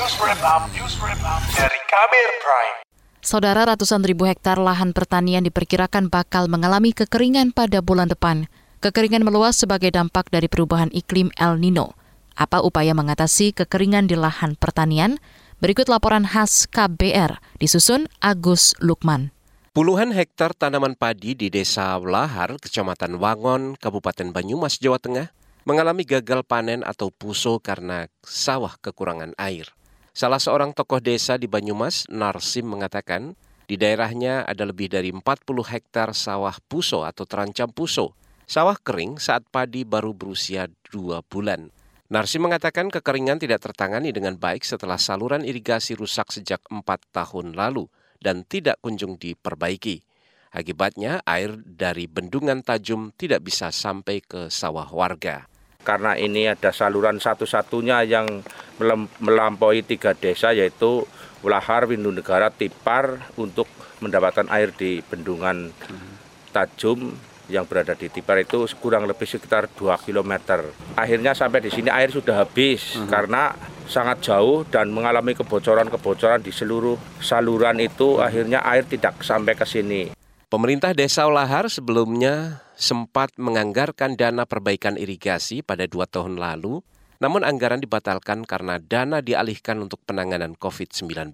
News Wrap Up, News Wrap Up dari Kabir Prime. Saudara ratusan ribu hektar lahan pertanian diperkirakan bakal mengalami kekeringan pada bulan depan. Kekeringan meluas sebagai dampak dari perubahan iklim El Nino. Apa upaya mengatasi kekeringan di lahan pertanian? Berikut laporan khas KBR disusun Agus Lukman. Puluhan hektar tanaman padi di Desa Lahar, Kecamatan Wangon, Kabupaten Banyumas, Jawa Tengah, mengalami gagal panen atau puso karena sawah kekurangan air. Salah seorang tokoh desa di Banyumas, Narsim, mengatakan di daerahnya ada lebih dari 40 hektar sawah puso atau terancam puso. Sawah kering saat padi baru berusia dua bulan. Narsim mengatakan kekeringan tidak tertangani dengan baik setelah saluran irigasi rusak sejak empat tahun lalu dan tidak kunjung diperbaiki. Akibatnya air dari bendungan Tajum tidak bisa sampai ke sawah warga karena ini ada saluran satu-satunya yang melampaui tiga desa yaitu Ulahar, Windu Negara, Tipar untuk mendapatkan air di bendungan Tajum yang berada di Tipar itu kurang lebih sekitar 2 km. Akhirnya sampai di sini air sudah habis uh -huh. karena sangat jauh dan mengalami kebocoran-kebocoran di seluruh saluran itu akhirnya air tidak sampai ke sini. Pemerintah Desa Olahar sebelumnya sempat menganggarkan dana perbaikan irigasi pada dua tahun lalu, namun anggaran dibatalkan karena dana dialihkan untuk penanganan COVID-19.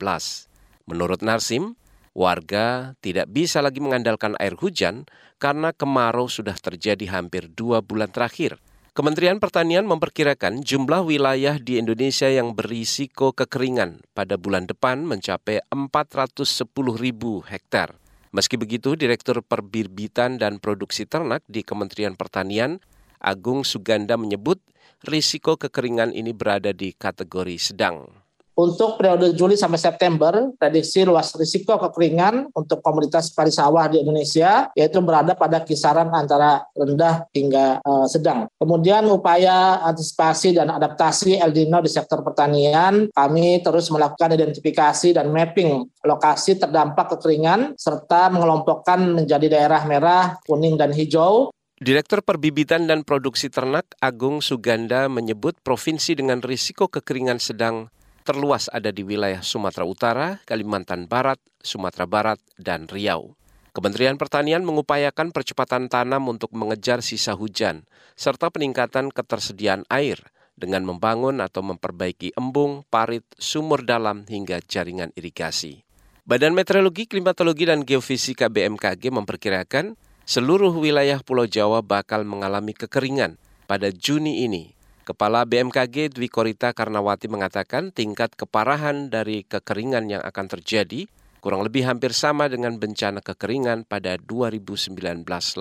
Menurut Narsim, warga tidak bisa lagi mengandalkan air hujan karena kemarau sudah terjadi hampir dua bulan terakhir. Kementerian Pertanian memperkirakan jumlah wilayah di Indonesia yang berisiko kekeringan pada bulan depan mencapai 410 ribu hektar. Meski begitu, Direktur Perbirbitan dan Produksi Ternak di Kementerian Pertanian, Agung Suganda menyebut risiko kekeringan ini berada di kategori sedang. Untuk periode Juli sampai September, prediksi luas risiko kekeringan untuk komoditas padi sawah di Indonesia yaitu berada pada kisaran antara rendah hingga uh, sedang. Kemudian upaya antisipasi dan adaptasi El Nino di sektor pertanian, kami terus melakukan identifikasi dan mapping lokasi terdampak kekeringan serta mengelompokkan menjadi daerah merah, kuning, dan hijau Direktur Perbibitan dan Produksi Ternak Agung Suganda menyebut provinsi dengan risiko kekeringan sedang terluas ada di wilayah Sumatera Utara, Kalimantan Barat, Sumatera Barat, dan Riau. Kementerian Pertanian mengupayakan percepatan tanam untuk mengejar sisa hujan, serta peningkatan ketersediaan air dengan membangun atau memperbaiki embung, parit, sumur dalam hingga jaringan irigasi. Badan Meteorologi, Klimatologi, dan Geofisika BMKG memperkirakan seluruh wilayah Pulau Jawa bakal mengalami kekeringan pada Juni ini Kepala BMKG Dwi Korita Karnawati mengatakan tingkat keparahan dari kekeringan yang akan terjadi kurang lebih hampir sama dengan bencana kekeringan pada 2019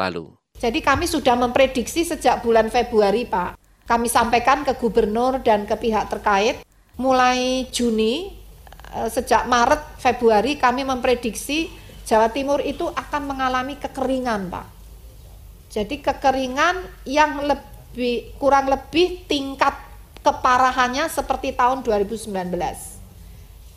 lalu. Jadi kami sudah memprediksi sejak bulan Februari, Pak. Kami sampaikan ke gubernur dan ke pihak terkait mulai Juni eh, sejak Maret Februari kami memprediksi Jawa Timur itu akan mengalami kekeringan, Pak. Jadi kekeringan yang lebih kurang lebih tingkat keparahannya seperti tahun 2019.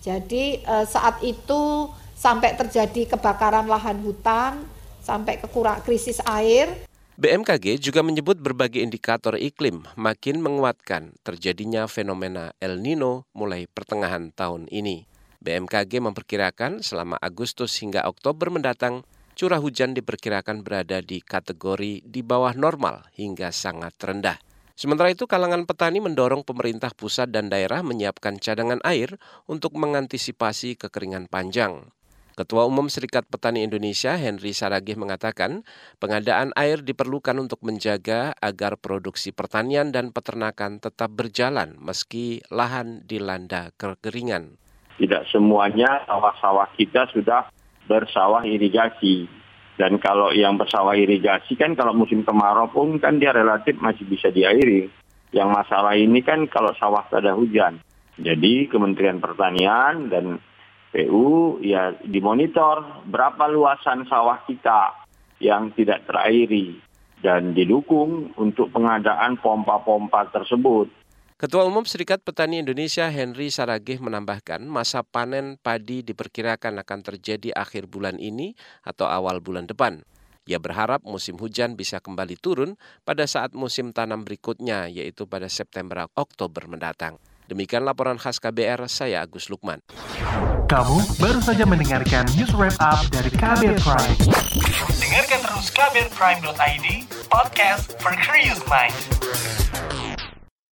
Jadi eh, saat itu sampai terjadi kebakaran lahan hutan, sampai kekurang krisis air. BMKG juga menyebut berbagai indikator iklim makin menguatkan terjadinya fenomena El Nino mulai pertengahan tahun ini. BMKG memperkirakan selama Agustus hingga Oktober mendatang curah hujan diperkirakan berada di kategori di bawah normal hingga sangat rendah. Sementara itu, kalangan petani mendorong pemerintah pusat dan daerah menyiapkan cadangan air untuk mengantisipasi kekeringan panjang. Ketua Umum Serikat Petani Indonesia Henry Saragih mengatakan pengadaan air diperlukan untuk menjaga agar produksi pertanian dan peternakan tetap berjalan meski lahan dilanda kekeringan. Tidak semuanya sawah-sawah kita sudah bersawah irigasi. Dan kalau yang bersawah irigasi kan kalau musim kemarau pun kan dia relatif masih bisa diairi. Yang masalah ini kan kalau sawah ada hujan. Jadi Kementerian Pertanian dan PU ya dimonitor berapa luasan sawah kita yang tidak terairi dan didukung untuk pengadaan pompa-pompa tersebut. Ketua Umum Serikat Petani Indonesia Henry Saragih menambahkan masa panen padi diperkirakan akan terjadi akhir bulan ini atau awal bulan depan. Ia berharap musim hujan bisa kembali turun pada saat musim tanam berikutnya yaitu pada September Oktober mendatang. Demikian laporan khas KBR, saya Agus Lukman. Kamu baru saja mendengarkan news wrap up dari KBR Prime. Dengarkan terus kbrprime.id, podcast for curious mind.